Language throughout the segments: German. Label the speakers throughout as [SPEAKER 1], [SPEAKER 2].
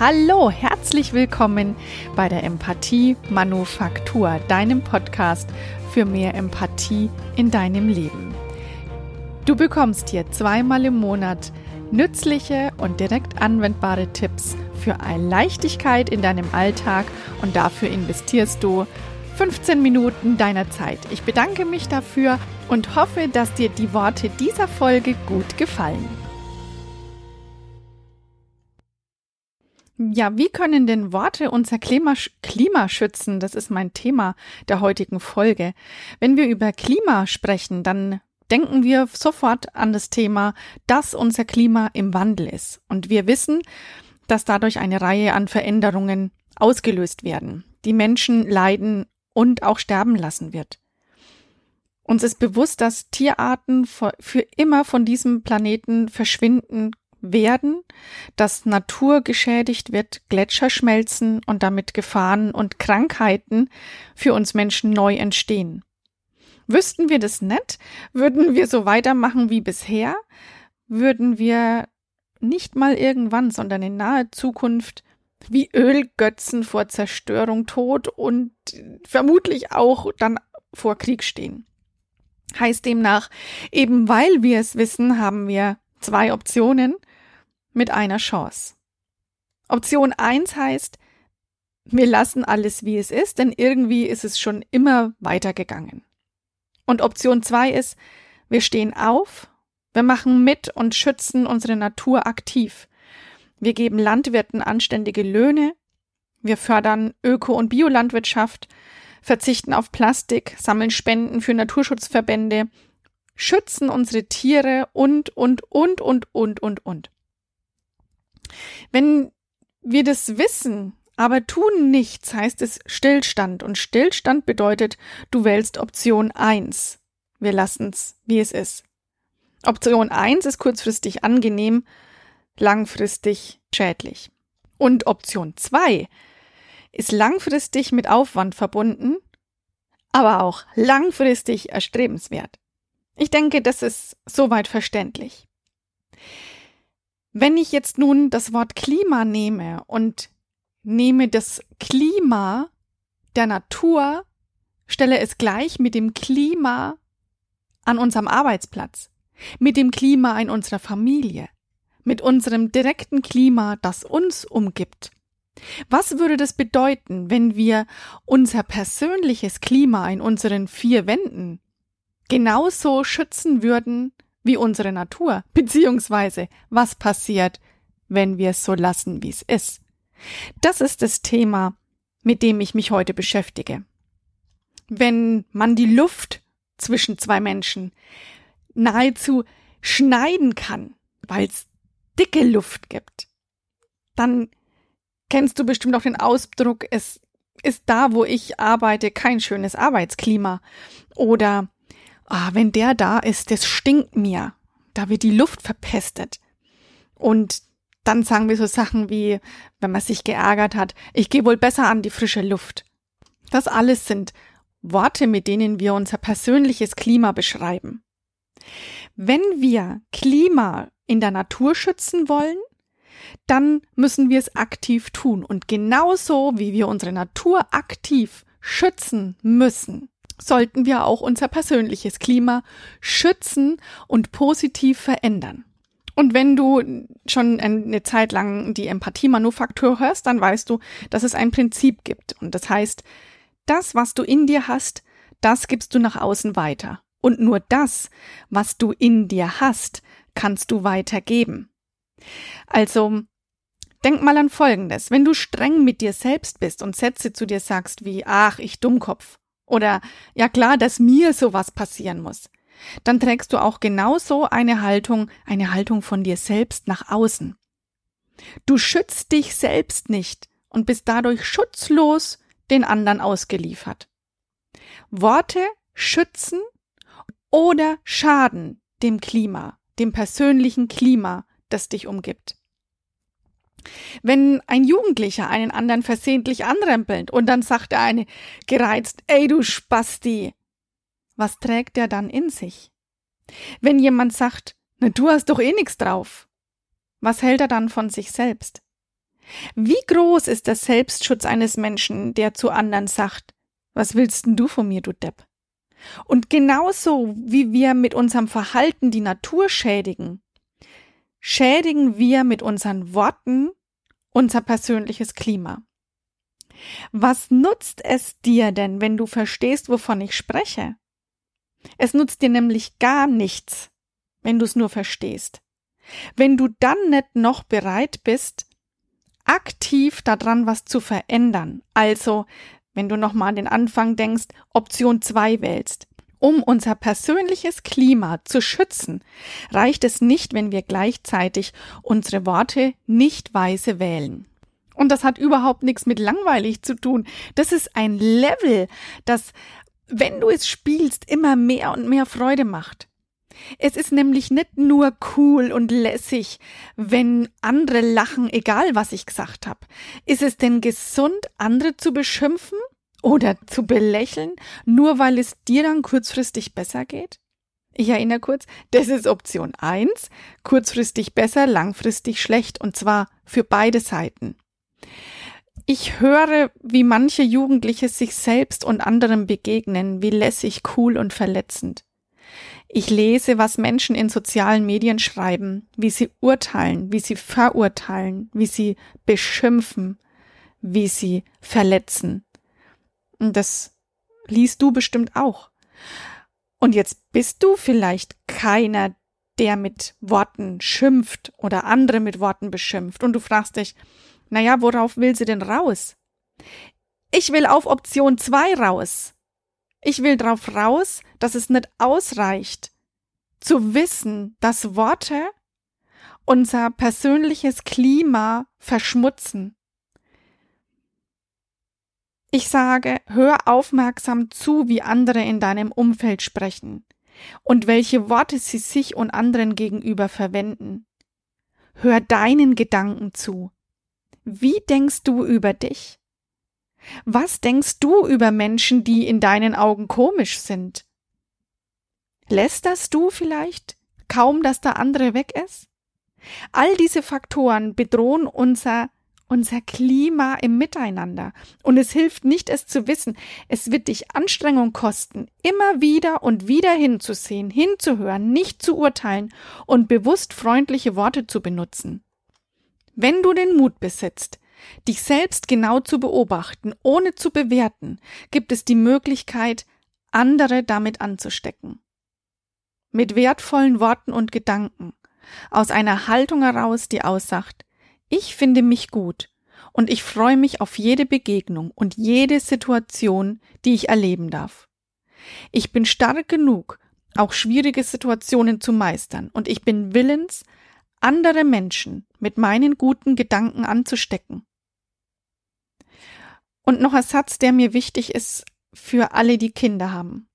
[SPEAKER 1] Hallo, herzlich willkommen bei der Empathie Manufaktur, deinem Podcast für mehr Empathie in deinem Leben. Du bekommst hier zweimal im Monat nützliche und direkt anwendbare Tipps für Leichtigkeit in deinem Alltag und dafür investierst du 15 Minuten deiner Zeit. Ich bedanke mich dafür und hoffe, dass dir die Worte dieser Folge gut gefallen. Ja, wie können denn Worte unser Klima, Klima schützen? Das ist mein Thema der heutigen Folge. Wenn wir über Klima sprechen, dann denken wir sofort an das Thema, dass unser Klima im Wandel ist. Und wir wissen, dass dadurch eine Reihe an Veränderungen ausgelöst werden, die Menschen leiden und auch sterben lassen wird. Uns ist bewusst, dass Tierarten für immer von diesem Planeten verschwinden werden, dass Natur geschädigt wird, Gletscher schmelzen und damit Gefahren und Krankheiten für uns Menschen neu entstehen. Wüssten wir das nicht, würden wir so weitermachen wie bisher, würden wir nicht mal irgendwann, sondern in naher Zukunft wie Ölgötzen vor Zerstörung, Tod und vermutlich auch dann vor Krieg stehen. Heißt demnach, eben weil wir es wissen, haben wir zwei Optionen mit einer Chance. Option eins heißt, wir lassen alles wie es ist, denn irgendwie ist es schon immer weitergegangen. Und Option zwei ist, wir stehen auf, wir machen mit und schützen unsere Natur aktiv. Wir geben Landwirten anständige Löhne, wir fördern Öko- und Biolandwirtschaft, verzichten auf Plastik, sammeln Spenden für Naturschutzverbände, schützen unsere Tiere und, und, und, und, und, und, und. Wenn wir das wissen, aber tun nichts, heißt es Stillstand. Und Stillstand bedeutet, du wählst Option 1. Wir lassen's, wie es ist. Option 1 ist kurzfristig angenehm, langfristig schädlich. Und Option 2 ist langfristig mit Aufwand verbunden, aber auch langfristig erstrebenswert. Ich denke, das ist soweit verständlich. Wenn ich jetzt nun das Wort Klima nehme und nehme das Klima der Natur, stelle es gleich mit dem Klima an unserem Arbeitsplatz, mit dem Klima in unserer Familie, mit unserem direkten Klima, das uns umgibt. Was würde das bedeuten, wenn wir unser persönliches Klima in unseren vier Wänden genauso schützen würden wie unsere Natur, beziehungsweise was passiert, wenn wir es so lassen, wie es ist. Das ist das Thema, mit dem ich mich heute beschäftige. Wenn man die Luft zwischen zwei Menschen nahezu schneiden kann, weil es dicke Luft gibt, dann kennst du bestimmt auch den Ausdruck, es ist da, wo ich arbeite, kein schönes Arbeitsklima. Oder ah, wenn der da ist, das stinkt mir. Da wird die Luft verpestet. Und dann sagen wir so Sachen wie, wenn man sich geärgert hat, ich gehe wohl besser an die frische Luft. Das alles sind Worte, mit denen wir unser persönliches Klima beschreiben. Wenn wir Klima in der Natur schützen wollen, dann müssen wir es aktiv tun. Und genauso wie wir unsere Natur aktiv schützen müssen, sollten wir auch unser persönliches Klima schützen und positiv verändern. Und wenn du schon eine Zeit lang die Empathie-Manufaktur hörst, dann weißt du, dass es ein Prinzip gibt. Und das heißt, das, was du in dir hast, das gibst du nach außen weiter. Und nur das, was du in dir hast, kannst du weitergeben. Also, denk mal an Folgendes. Wenn du streng mit dir selbst bist und Sätze zu dir sagst wie, ach, ich Dummkopf, oder ja klar, dass mir sowas passieren muss. Dann trägst du auch genauso eine Haltung, eine Haltung von dir selbst nach außen. Du schützt dich selbst nicht und bist dadurch schutzlos den anderen ausgeliefert. Worte schützen oder schaden dem Klima, dem persönlichen Klima, das dich umgibt. Wenn ein Jugendlicher einen anderen versehentlich anrempelt und dann sagt der eine gereizt, ey du Spasti, was trägt er dann in sich? Wenn jemand sagt, na du hast doch eh nix drauf, was hält er dann von sich selbst? Wie groß ist der Selbstschutz eines Menschen, der zu anderen sagt, was willst denn du von mir, du Depp? Und genauso wie wir mit unserem Verhalten die Natur schädigen, schädigen wir mit unseren Worten unser persönliches Klima. Was nutzt es dir denn, wenn du verstehst, wovon ich spreche? Es nutzt dir nämlich gar nichts, wenn du es nur verstehst. Wenn du dann nicht noch bereit bist, aktiv daran was zu verändern, also wenn du nochmal an den Anfang denkst, Option 2 wählst. Um unser persönliches Klima zu schützen, reicht es nicht, wenn wir gleichzeitig unsere Worte nicht weise wählen. Und das hat überhaupt nichts mit langweilig zu tun. Das ist ein Level, das, wenn du es spielst, immer mehr und mehr Freude macht. Es ist nämlich nicht nur cool und lässig, wenn andere lachen, egal was ich gesagt habe. Ist es denn gesund, andere zu beschimpfen oder zu belächeln, nur weil es dir dann kurzfristig besser geht? Ich erinnere kurz, das ist Option 1, kurzfristig besser, langfristig schlecht, und zwar für beide Seiten. Ich höre, wie manche Jugendliche sich selbst und anderen begegnen, wie lässig, cool und verletzend. Ich lese, was Menschen in sozialen Medien schreiben, wie sie urteilen, wie sie verurteilen, wie sie beschimpfen, wie sie verletzen. Und das liest du bestimmt auch. Und jetzt bist du vielleicht keiner, der mit Worten schimpft oder andere mit Worten beschimpft. Und du fragst dich, naja, worauf will sie denn raus? Ich will auf Option 2 raus. Ich will darauf raus, dass es nicht ausreicht, zu wissen, dass Worte unser persönliches Klima verschmutzen. Ich sage, hör aufmerksam zu, wie andere in deinem Umfeld sprechen und welche Worte sie sich und anderen gegenüber verwenden. Hör deinen Gedanken zu. Wie denkst du über dich? Was denkst du über Menschen, die in deinen Augen komisch sind? Lästerst du vielleicht kaum, dass der andere weg ist? All diese Faktoren bedrohen unser unser Klima im Miteinander. Und es hilft nicht, es zu wissen. Es wird dich Anstrengung kosten, immer wieder und wieder hinzusehen, hinzuhören, nicht zu urteilen und bewusst freundliche Worte zu benutzen. Wenn du den Mut besitzt, Dich selbst genau zu beobachten, ohne zu bewerten, gibt es die Möglichkeit, andere damit anzustecken. Mit wertvollen Worten und Gedanken, aus einer Haltung heraus, die aussagt, ich finde mich gut und ich freue mich auf jede Begegnung und jede Situation, die ich erleben darf. Ich bin stark genug, auch schwierige Situationen zu meistern und ich bin willens, andere Menschen mit meinen guten Gedanken anzustecken. Und noch ein Satz, der mir wichtig ist für alle, die Kinder haben.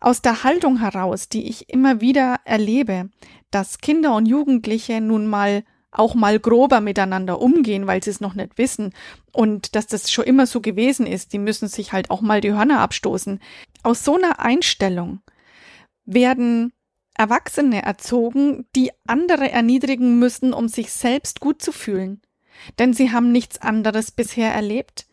[SPEAKER 1] Aus der Haltung heraus, die ich immer wieder erlebe, dass Kinder und Jugendliche nun mal auch mal grober miteinander umgehen, weil sie es noch nicht wissen und dass das schon immer so gewesen ist, die müssen sich halt auch mal die Hörner abstoßen. Aus so einer Einstellung werden Erwachsene erzogen, die andere erniedrigen müssen, um sich selbst gut zu fühlen. Denn sie haben nichts anderes bisher erlebt.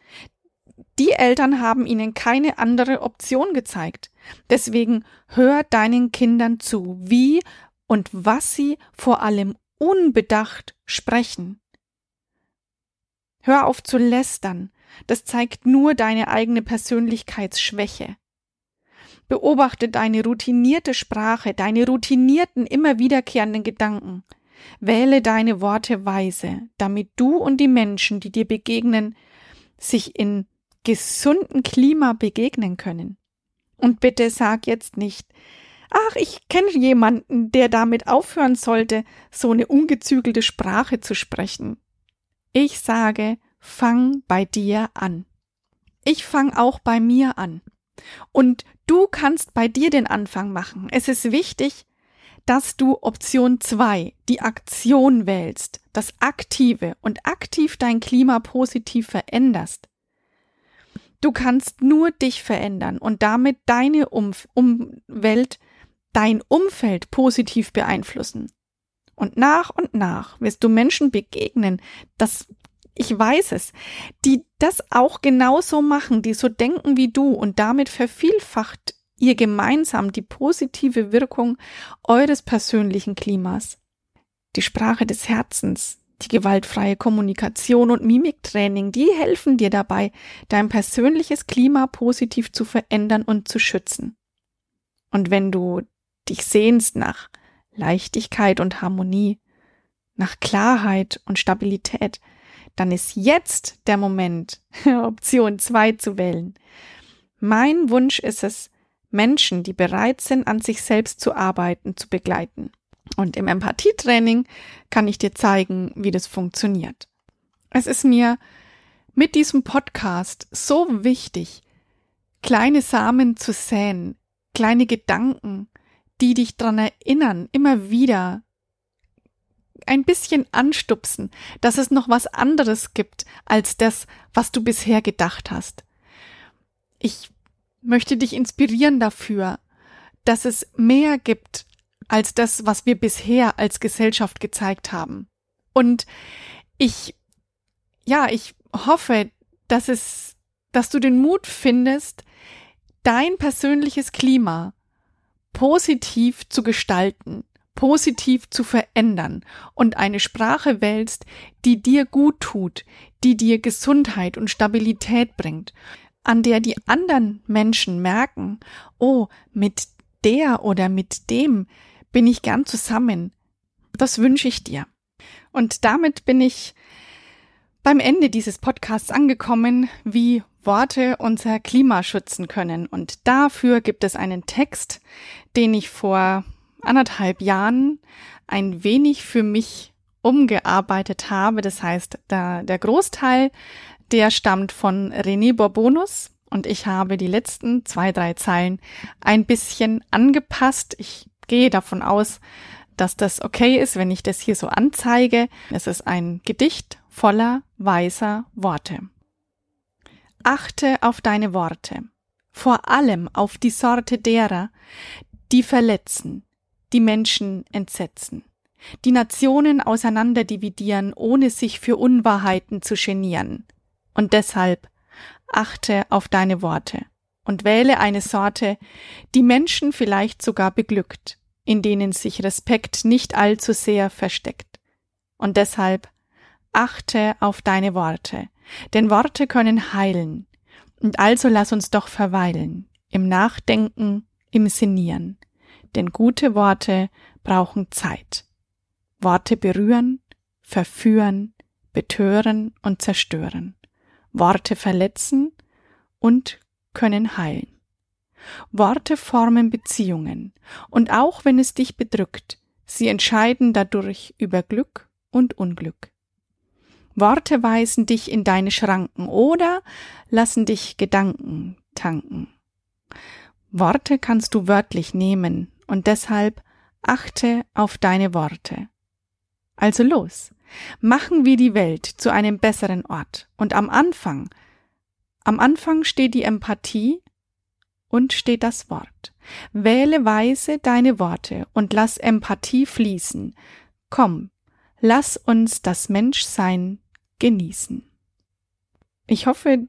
[SPEAKER 1] Die Eltern haben ihnen keine andere Option gezeigt. Deswegen hör deinen Kindern zu, wie und was sie vor allem unbedacht sprechen. Hör auf zu lästern, das zeigt nur deine eigene Persönlichkeitsschwäche. Beobachte deine routinierte Sprache, deine routinierten, immer wiederkehrenden Gedanken. Wähle deine Worte weise, damit du und die Menschen, die dir begegnen, sich in gesunden Klima begegnen können. Und bitte sag jetzt nicht, ach, ich kenne jemanden, der damit aufhören sollte, so eine ungezügelte Sprache zu sprechen. Ich sage, fang bei dir an. Ich fang auch bei mir an. Und du kannst bei dir den Anfang machen. Es ist wichtig, dass du Option 2, die Aktion wählst, das Aktive und aktiv dein Klima positiv veränderst. Du kannst nur dich verändern und damit deine Umf Umwelt, dein Umfeld positiv beeinflussen. Und nach und nach wirst du Menschen begegnen, das ich weiß es, die das auch genauso machen, die so denken wie du und damit vervielfacht ihr gemeinsam die positive Wirkung eures persönlichen Klimas. Die Sprache des Herzens, die gewaltfreie Kommunikation und Mimiktraining, die helfen dir dabei, dein persönliches Klima positiv zu verändern und zu schützen. Und wenn du dich sehnst nach Leichtigkeit und Harmonie, nach Klarheit und Stabilität, dann ist jetzt der Moment, Option 2 zu wählen. Mein Wunsch ist es, Menschen, die bereit sind, an sich selbst zu arbeiten, zu begleiten. Und im Empathietraining kann ich dir zeigen, wie das funktioniert. Es ist mir mit diesem Podcast so wichtig, kleine Samen zu säen, kleine Gedanken, die dich dran erinnern, immer wieder ein bisschen anstupsen, dass es noch was anderes gibt als das, was du bisher gedacht hast. Ich möchte dich inspirieren dafür, dass es mehr gibt als das, was wir bisher als Gesellschaft gezeigt haben. Und ich, ja, ich hoffe, dass es, dass du den Mut findest, dein persönliches Klima positiv zu gestalten, positiv zu verändern und eine Sprache wählst, die dir gut tut, die dir Gesundheit und Stabilität bringt, an der die anderen Menschen merken, oh, mit der oder mit dem bin ich gern zusammen. Das wünsche ich dir. Und damit bin ich beim Ende dieses Podcasts angekommen, wie Worte unser Klima schützen können. Und dafür gibt es einen Text, den ich vor anderthalb Jahren ein wenig für mich umgearbeitet habe. Das heißt, da, der Großteil, der stammt von René Borbonus und ich habe die letzten zwei, drei Zeilen ein bisschen angepasst. Ich gehe davon aus, dass das okay ist, wenn ich das hier so anzeige. Es ist ein Gedicht voller weißer Worte. Achte auf deine Worte, vor allem auf die Sorte derer, die verletzen, die Menschen entsetzen, die Nationen auseinanderdividieren, ohne sich für Unwahrheiten zu genieren. Und deshalb achte auf deine Worte und wähle eine Sorte, die Menschen vielleicht sogar beglückt, in denen sich Respekt nicht allzu sehr versteckt. Und deshalb achte auf deine Worte, denn Worte können heilen, und also lass uns doch verweilen, im Nachdenken, im Sinnieren, denn gute Worte brauchen Zeit. Worte berühren, verführen, betören und zerstören. Worte verletzen und können heilen. Worte formen Beziehungen, und auch wenn es dich bedrückt, sie entscheiden dadurch über Glück und Unglück. Worte weisen dich in deine Schranken oder lassen dich Gedanken tanken. Worte kannst du wörtlich nehmen, und deshalb achte auf deine Worte. Also los, machen wir die Welt zu einem besseren Ort. Und am Anfang, am Anfang steht die Empathie und steht das Wort. Wähle weise deine Worte und lass Empathie fließen. Komm, lass uns das Menschsein genießen. Ich hoffe,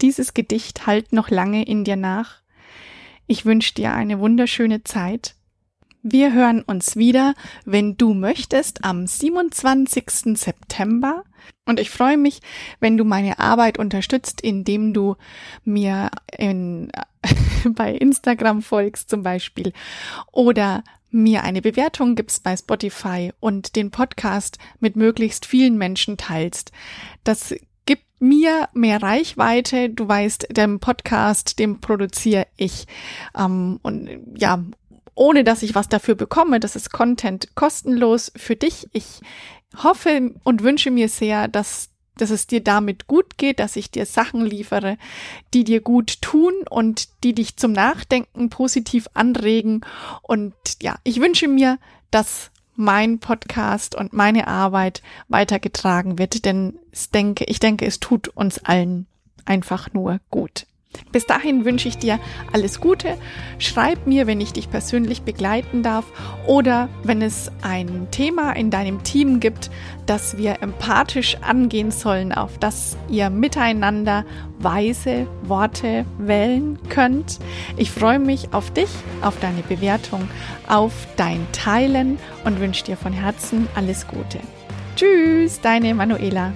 [SPEAKER 1] dieses Gedicht halt noch lange in dir nach. Ich wünsche dir eine wunderschöne Zeit wir hören uns wieder, wenn du möchtest, am 27. September. Und ich freue mich, wenn du meine Arbeit unterstützt, indem du mir in, bei Instagram folgst zum Beispiel oder mir eine Bewertung gibst bei Spotify und den Podcast mit möglichst vielen Menschen teilst. Das gibt mir mehr Reichweite. Du weißt, den Podcast, den produziere ich. Ähm, und ja, ohne dass ich was dafür bekomme. Das ist Content kostenlos für dich. Ich hoffe und wünsche mir sehr, dass dass es dir damit gut geht, dass ich dir Sachen liefere, die dir gut tun und die dich zum Nachdenken positiv anregen. Und ja, ich wünsche mir, dass mein Podcast und meine Arbeit weitergetragen wird, denn ich denke, ich denke, es tut uns allen einfach nur gut. Bis dahin wünsche ich dir alles Gute. Schreib mir, wenn ich dich persönlich begleiten darf oder wenn es ein Thema in deinem Team gibt, das wir empathisch angehen sollen, auf das ihr miteinander weise Worte wählen könnt. Ich freue mich auf dich, auf deine Bewertung, auf dein Teilen und wünsche dir von Herzen alles Gute. Tschüss, deine Manuela.